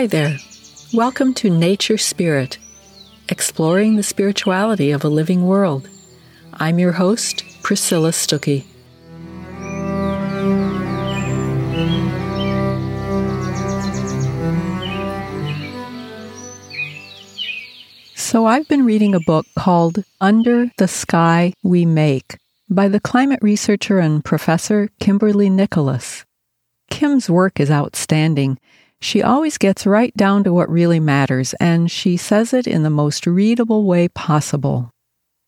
Hi there. Welcome to Nature Spirit, exploring the spirituality of a living world. I'm your host, Priscilla Stuckey. So, I've been reading a book called Under the Sky We Make by the climate researcher and professor Kimberly Nicholas. Kim's work is outstanding. She always gets right down to what really matters, and she says it in the most readable way possible.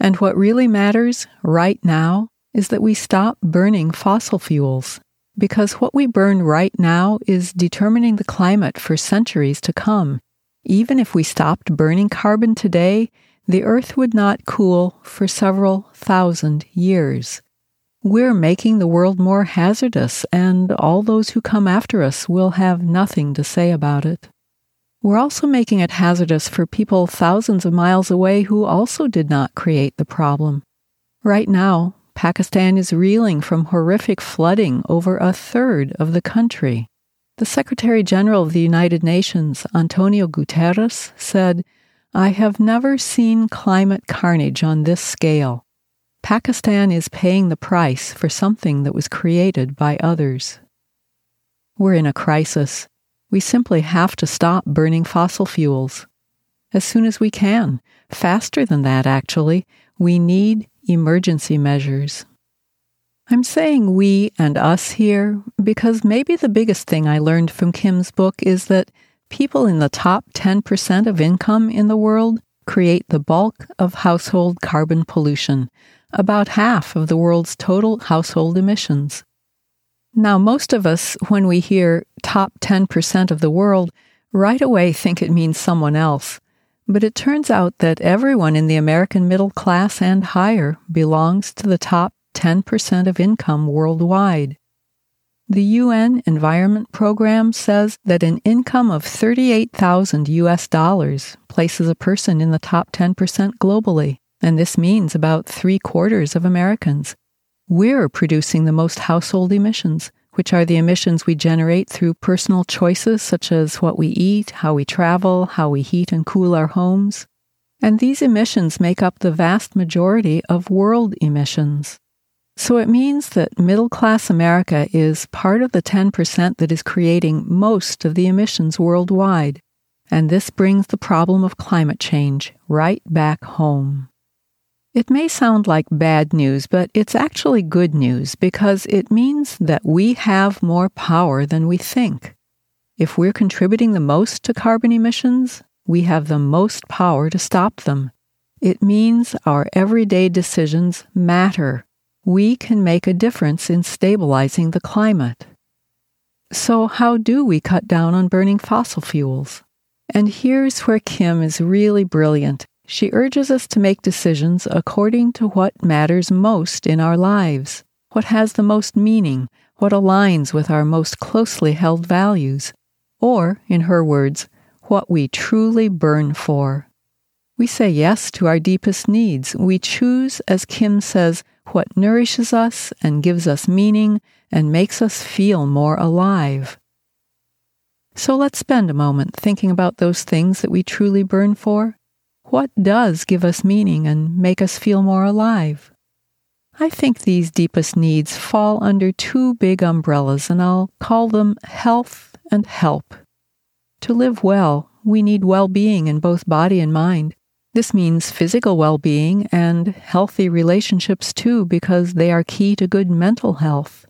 And what really matters right now is that we stop burning fossil fuels, because what we burn right now is determining the climate for centuries to come. Even if we stopped burning carbon today, the Earth would not cool for several thousand years. We're making the world more hazardous, and all those who come after us will have nothing to say about it. We're also making it hazardous for people thousands of miles away who also did not create the problem. Right now, Pakistan is reeling from horrific flooding over a third of the country. The Secretary General of the United Nations, Antonio Guterres, said, I have never seen climate carnage on this scale. Pakistan is paying the price for something that was created by others. We're in a crisis. We simply have to stop burning fossil fuels. As soon as we can, faster than that, actually, we need emergency measures. I'm saying we and us here because maybe the biggest thing I learned from Kim's book is that people in the top 10% of income in the world create the bulk of household carbon pollution, about half of the world's total household emissions. Now, most of us, when we hear top 10% of the world, right away think it means someone else. But it turns out that everyone in the American middle class and higher belongs to the top 10% of income worldwide. The UN Environment Program says that an income of 38,000 US dollars places a person in the top 10% globally, and this means about three quarters of Americans. We're producing the most household emissions, which are the emissions we generate through personal choices such as what we eat, how we travel, how we heat and cool our homes. And these emissions make up the vast majority of world emissions. So it means that middle class America is part of the 10% that is creating most of the emissions worldwide. And this brings the problem of climate change right back home. It may sound like bad news, but it's actually good news because it means that we have more power than we think. If we're contributing the most to carbon emissions, we have the most power to stop them. It means our everyday decisions matter we can make a difference in stabilizing the climate. So, how do we cut down on burning fossil fuels? And here's where Kim is really brilliant. She urges us to make decisions according to what matters most in our lives, what has the most meaning, what aligns with our most closely held values, or, in her words, what we truly burn for. We say yes to our deepest needs. We choose, as Kim says, what nourishes us and gives us meaning and makes us feel more alive. So let's spend a moment thinking about those things that we truly burn for. What does give us meaning and make us feel more alive? I think these deepest needs fall under two big umbrellas, and I'll call them health and help. To live well, we need well being in both body and mind. This means physical well being and healthy relationships too, because they are key to good mental health.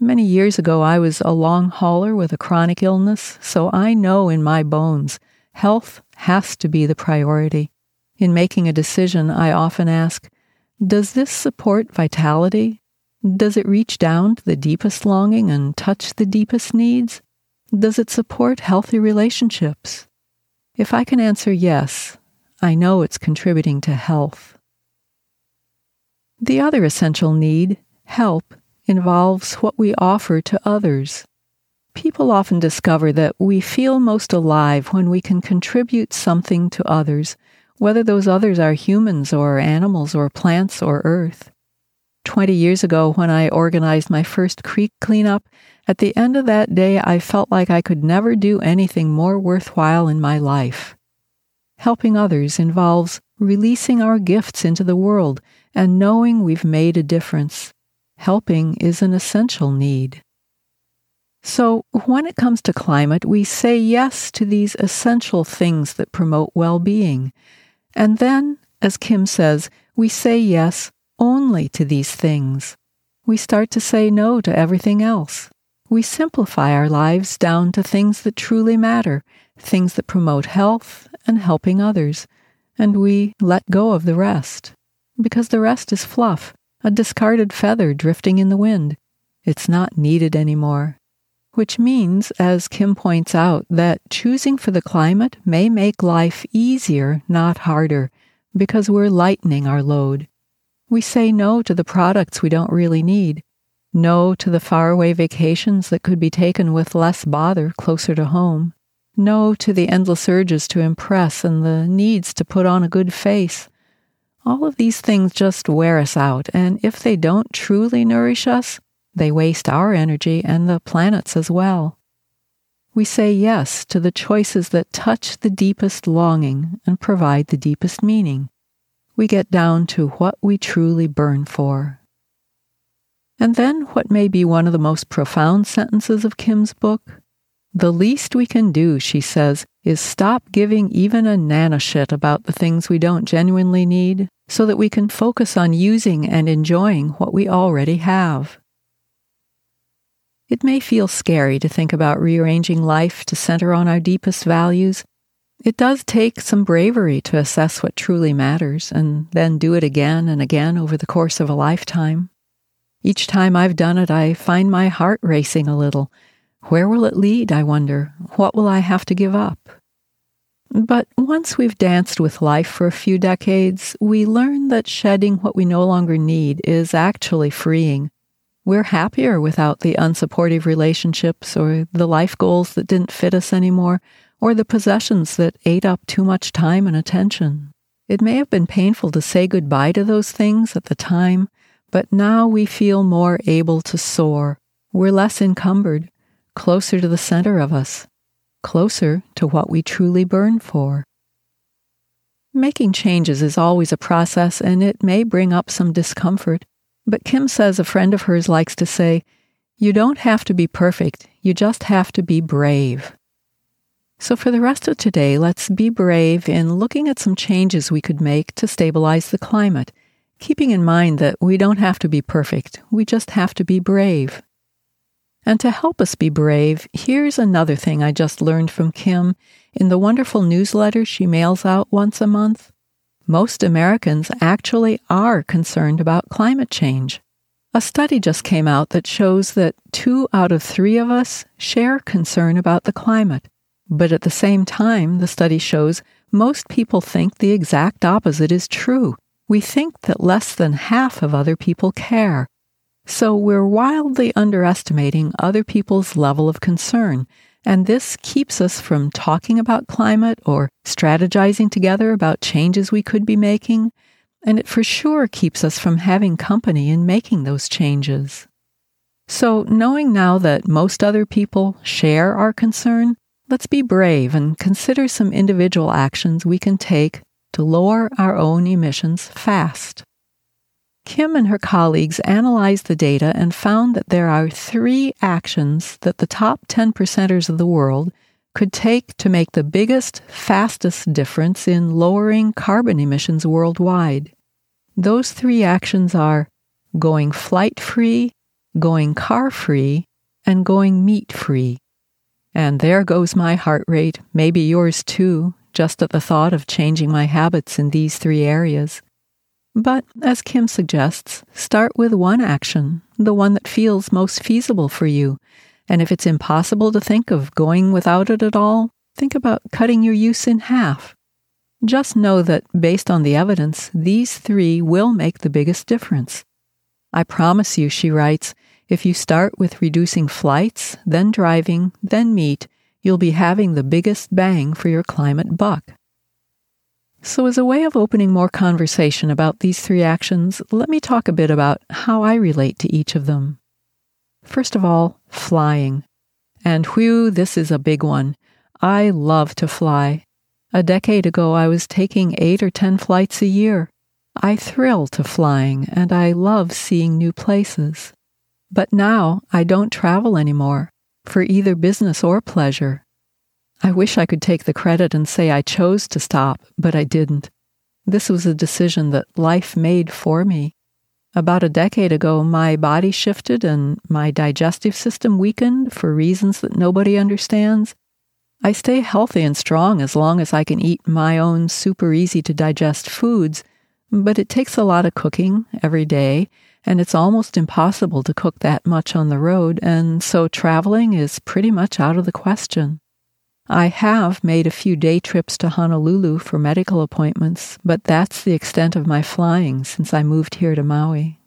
Many years ago, I was a long hauler with a chronic illness, so I know in my bones health has to be the priority. In making a decision, I often ask Does this support vitality? Does it reach down to the deepest longing and touch the deepest needs? Does it support healthy relationships? If I can answer yes, I know it's contributing to health. The other essential need, help, involves what we offer to others. People often discover that we feel most alive when we can contribute something to others, whether those others are humans or animals or plants or earth. 20 years ago when I organized my first creek cleanup, at the end of that day I felt like I could never do anything more worthwhile in my life. Helping others involves releasing our gifts into the world and knowing we've made a difference. Helping is an essential need. So, when it comes to climate, we say yes to these essential things that promote well being. And then, as Kim says, we say yes only to these things. We start to say no to everything else. We simplify our lives down to things that truly matter, things that promote health and helping others, and we let go of the rest. Because the rest is fluff, a discarded feather drifting in the wind. It's not needed anymore. Which means, as Kim points out, that choosing for the climate may make life easier, not harder, because we're lightening our load. We say no to the products we don't really need, no to the faraway vacations that could be taken with less bother closer to home, no to the endless urges to impress and the needs to put on a good face. All of these things just wear us out, and if they don't truly nourish us, they waste our energy and the planet's as well. We say yes to the choices that touch the deepest longing and provide the deepest meaning we get down to what we truly burn for. And then what may be one of the most profound sentences of Kim's book? The least we can do, she says, is stop giving even a nanoshit about the things we don't genuinely need so that we can focus on using and enjoying what we already have. It may feel scary to think about rearranging life to center on our deepest values, it does take some bravery to assess what truly matters and then do it again and again over the course of a lifetime. Each time I've done it, I find my heart racing a little. Where will it lead, I wonder? What will I have to give up? But once we've danced with life for a few decades, we learn that shedding what we no longer need is actually freeing. We're happier without the unsupportive relationships or the life goals that didn't fit us anymore or the possessions that ate up too much time and attention. It may have been painful to say goodbye to those things at the time, but now we feel more able to soar. We're less encumbered, closer to the center of us, closer to what we truly burn for. Making changes is always a process and it may bring up some discomfort, but Kim says a friend of hers likes to say, You don't have to be perfect, you just have to be brave. So, for the rest of today, let's be brave in looking at some changes we could make to stabilize the climate, keeping in mind that we don't have to be perfect, we just have to be brave. And to help us be brave, here's another thing I just learned from Kim in the wonderful newsletter she mails out once a month. Most Americans actually are concerned about climate change. A study just came out that shows that two out of three of us share concern about the climate. But at the same time, the study shows most people think the exact opposite is true. We think that less than half of other people care. So we're wildly underestimating other people's level of concern, and this keeps us from talking about climate or strategizing together about changes we could be making, and it for sure keeps us from having company in making those changes. So, knowing now that most other people share our concern, Let's be brave and consider some individual actions we can take to lower our own emissions fast. Kim and her colleagues analyzed the data and found that there are three actions that the top 10 percenters of the world could take to make the biggest, fastest difference in lowering carbon emissions worldwide. Those three actions are going flight free, going car free, and going meat free. And there goes my heart rate, maybe yours too, just at the thought of changing my habits in these three areas. But, as Kim suggests, start with one action, the one that feels most feasible for you. And if it's impossible to think of going without it at all, think about cutting your use in half. Just know that, based on the evidence, these three will make the biggest difference. I promise you, she writes, if you start with reducing flights, then driving, then meat, you'll be having the biggest bang for your climate buck. So, as a way of opening more conversation about these three actions, let me talk a bit about how I relate to each of them. First of all, flying. And whew, this is a big one. I love to fly. A decade ago, I was taking eight or ten flights a year. I thrill to flying and I love seeing new places. But now I don't travel anymore for either business or pleasure. I wish I could take the credit and say I chose to stop, but I didn't. This was a decision that life made for me. About a decade ago, my body shifted and my digestive system weakened for reasons that nobody understands. I stay healthy and strong as long as I can eat my own super easy to digest foods, but it takes a lot of cooking every day, and it's almost impossible to cook that much on the road, and so traveling is pretty much out of the question. I have made a few day trips to Honolulu for medical appointments, but that's the extent of my flying since I moved here to Maui.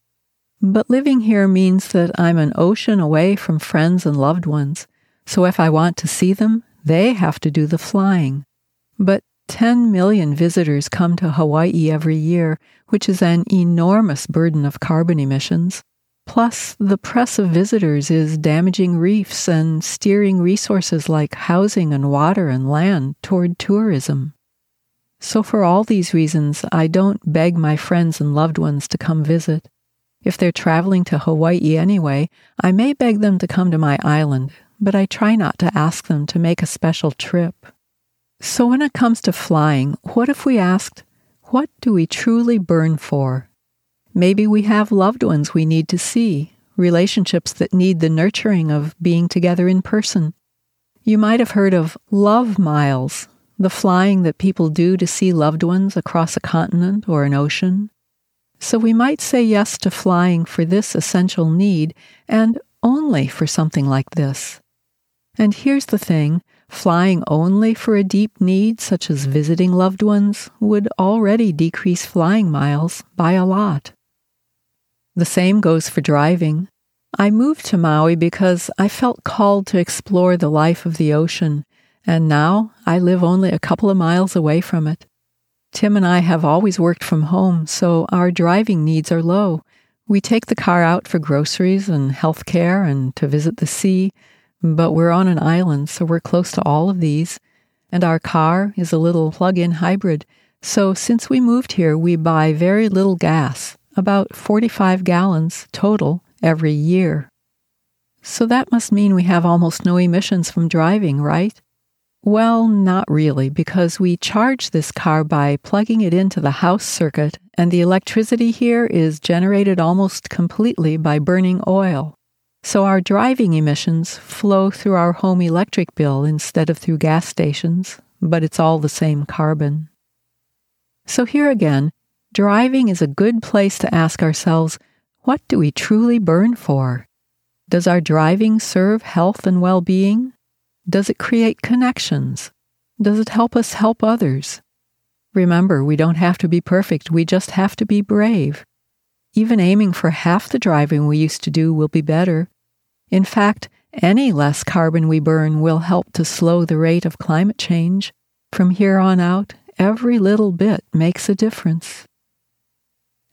But living here means that I'm an ocean away from friends and loved ones, so if I want to see them, they have to do the flying. But 10 million visitors come to Hawaii every year, which is an enormous burden of carbon emissions. Plus, the press of visitors is damaging reefs and steering resources like housing and water and land toward tourism. So, for all these reasons, I don't beg my friends and loved ones to come visit. If they're traveling to Hawaii anyway, I may beg them to come to my island, but I try not to ask them to make a special trip. So, when it comes to flying, what if we asked, what do we truly burn for? Maybe we have loved ones we need to see, relationships that need the nurturing of being together in person. You might have heard of love miles, the flying that people do to see loved ones across a continent or an ocean. So we might say yes to flying for this essential need and only for something like this. And here's the thing flying only for a deep need, such as visiting loved ones, would already decrease flying miles by a lot. The same goes for driving. I moved to Maui because I felt called to explore the life of the ocean, and now I live only a couple of miles away from it. Tim and I have always worked from home, so our driving needs are low. We take the car out for groceries and health care and to visit the sea, but we're on an island, so we're close to all of these. And our car is a little plug in hybrid, so since we moved here, we buy very little gas about 45 gallons total every year. So that must mean we have almost no emissions from driving, right? Well, not really, because we charge this car by plugging it into the house circuit, and the electricity here is generated almost completely by burning oil. So our driving emissions flow through our home electric bill instead of through gas stations, but it's all the same carbon. So here again, driving is a good place to ask ourselves what do we truly burn for? Does our driving serve health and well being? Does it create connections? Does it help us help others? Remember, we don't have to be perfect, we just have to be brave. Even aiming for half the driving we used to do will be better. In fact, any less carbon we burn will help to slow the rate of climate change. From here on out, every little bit makes a difference.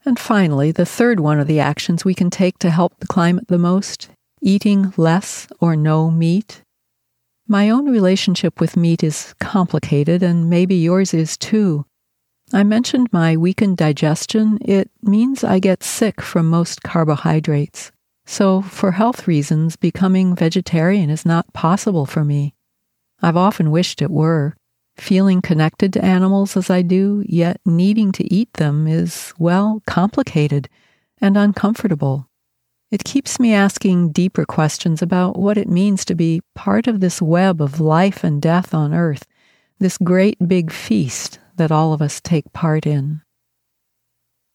And finally, the third one of the actions we can take to help the climate the most eating less or no meat. My own relationship with meat is complicated, and maybe yours is too. I mentioned my weakened digestion. It means I get sick from most carbohydrates. So, for health reasons, becoming vegetarian is not possible for me. I've often wished it were. Feeling connected to animals as I do, yet needing to eat them, is, well, complicated and uncomfortable. It keeps me asking deeper questions about what it means to be part of this web of life and death on earth, this great big feast that all of us take part in.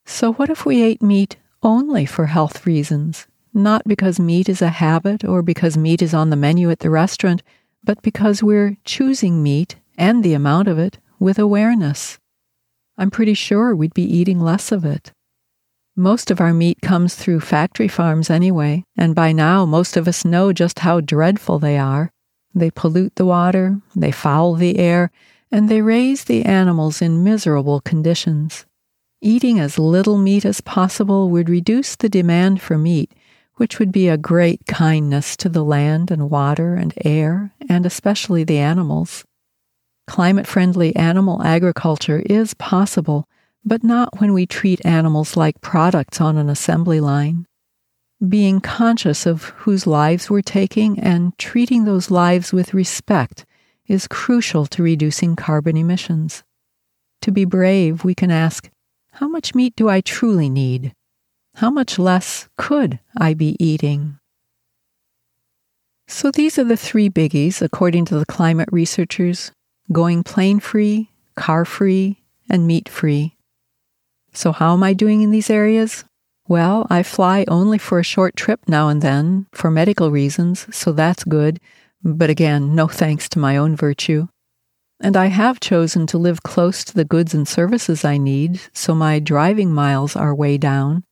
So, what if we ate meat only for health reasons? Not because meat is a habit or because meat is on the menu at the restaurant, but because we're choosing meat and the amount of it with awareness. I'm pretty sure we'd be eating less of it. Most of our meat comes through factory farms anyway, and by now most of us know just how dreadful they are. They pollute the water, they foul the air, and they raise the animals in miserable conditions. Eating as little meat as possible would reduce the demand for meat, which would be a great kindness to the land and water and air, and especially the animals. Climate friendly animal agriculture is possible, but not when we treat animals like products on an assembly line. Being conscious of whose lives we're taking and treating those lives with respect is crucial to reducing carbon emissions. To be brave, we can ask, how much meat do I truly need? How much less could I be eating? So these are the three biggies, according to the climate researchers going plane free, car free, and meat free. So, how am I doing in these areas? Well, I fly only for a short trip now and then for medical reasons, so that's good, but again, no thanks to my own virtue. And I have chosen to live close to the goods and services I need, so my driving miles are way down.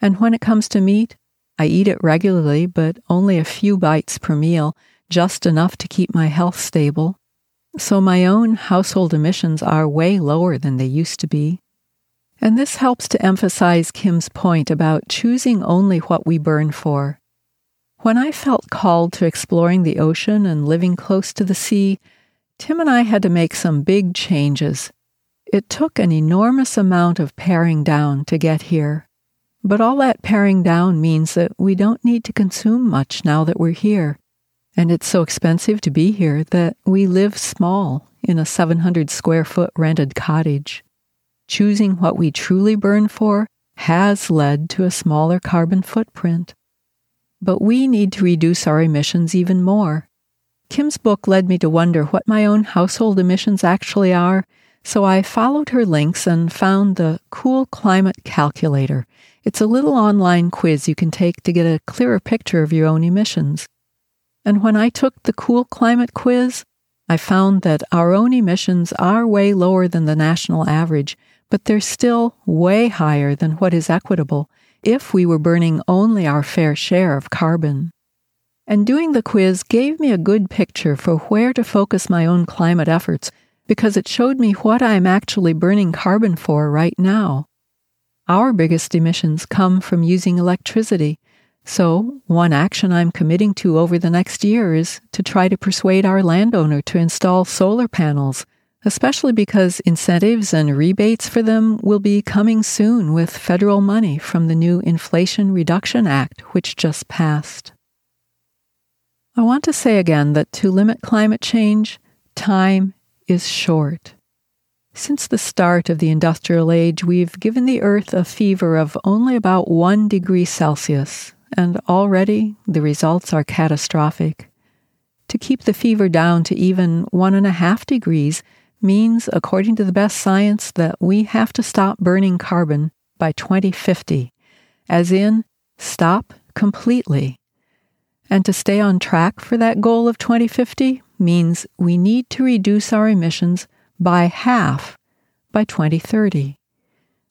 And when it comes to meat, I eat it regularly, but only a few bites per meal, just enough to keep my health stable. So my own household emissions are way lower than they used to be. And this helps to emphasize Kim's point about choosing only what we burn for. When I felt called to exploring the ocean and living close to the sea, Tim and I had to make some big changes. It took an enormous amount of paring down to get here. But all that paring down means that we don't need to consume much now that we're here. And it's so expensive to be here that we live small in a 700 square foot rented cottage. Choosing what we truly burn for has led to a smaller carbon footprint. But we need to reduce our emissions even more. Kim's book led me to wonder what my own household emissions actually are, so I followed her links and found the Cool Climate Calculator. It's a little online quiz you can take to get a clearer picture of your own emissions. And when I took the Cool Climate quiz, I found that our own emissions are way lower than the national average, but they're still way higher than what is equitable if we were burning only our fair share of carbon and doing the quiz gave me a good picture for where to focus my own climate efforts because it showed me what I'm actually burning carbon for right now. Our biggest emissions come from using electricity, so one action I'm committing to over the next year is to try to persuade our landowner to install solar panels, especially because incentives and rebates for them will be coming soon with federal money from the new Inflation Reduction Act, which just passed. I want to say again that to limit climate change, time is short. Since the start of the industrial age, we've given the Earth a fever of only about one degree Celsius, and already the results are catastrophic. To keep the fever down to even one and a half degrees means, according to the best science, that we have to stop burning carbon by 2050, as in, stop completely. And to stay on track for that goal of 2050 means we need to reduce our emissions by half by 2030.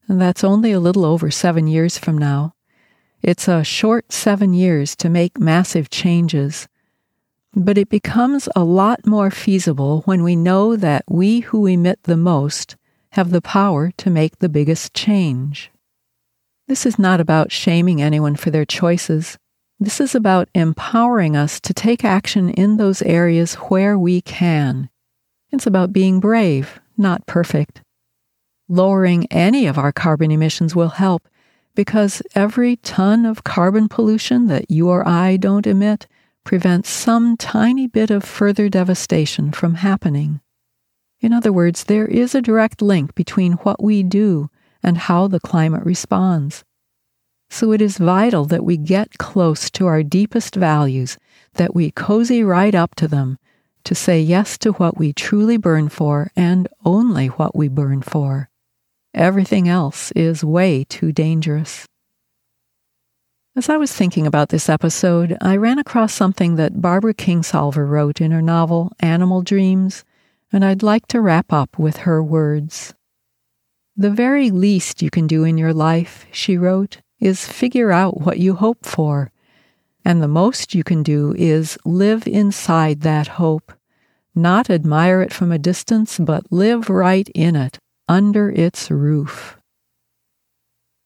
And that's only a little over seven years from now. It's a short seven years to make massive changes. But it becomes a lot more feasible when we know that we who emit the most have the power to make the biggest change. This is not about shaming anyone for their choices. This is about empowering us to take action in those areas where we can. It's about being brave, not perfect. Lowering any of our carbon emissions will help because every ton of carbon pollution that you or I don't emit prevents some tiny bit of further devastation from happening. In other words, there is a direct link between what we do and how the climate responds. So it is vital that we get close to our deepest values, that we cozy right up to them, to say yes to what we truly burn for and only what we burn for. Everything else is way too dangerous. As I was thinking about this episode, I ran across something that Barbara Kingsolver wrote in her novel Animal Dreams, and I'd like to wrap up with her words. The very least you can do in your life, she wrote, is figure out what you hope for. And the most you can do is live inside that hope, not admire it from a distance, but live right in it, under its roof.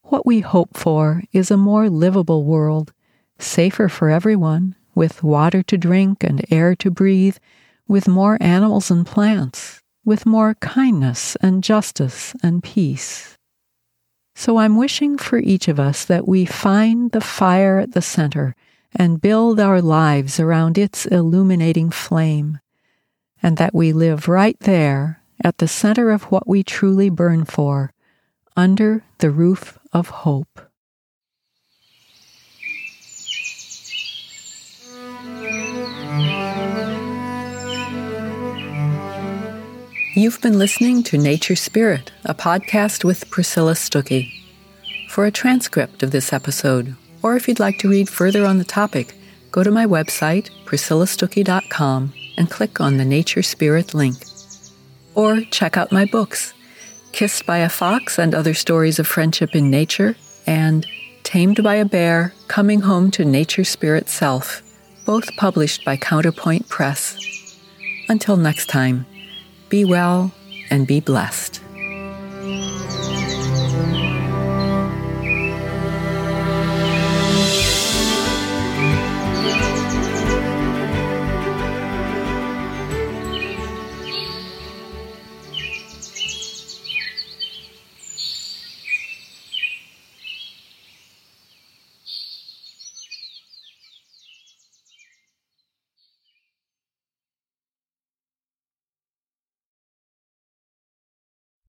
What we hope for is a more livable world, safer for everyone, with water to drink and air to breathe, with more animals and plants, with more kindness and justice and peace. So I'm wishing for each of us that we find the fire at the center and build our lives around its illuminating flame, and that we live right there at the center of what we truly burn for, under the roof of hope. You've been listening to Nature Spirit, a podcast with Priscilla Stuckey. For a transcript of this episode, or if you'd like to read further on the topic, go to my website, priscillastuckey.com, and click on the Nature Spirit link. Or check out my books, Kissed by a Fox and Other Stories of Friendship in Nature, and Tamed by a Bear Coming Home to Nature Spirit Self, both published by Counterpoint Press. Until next time. Be well and be blessed.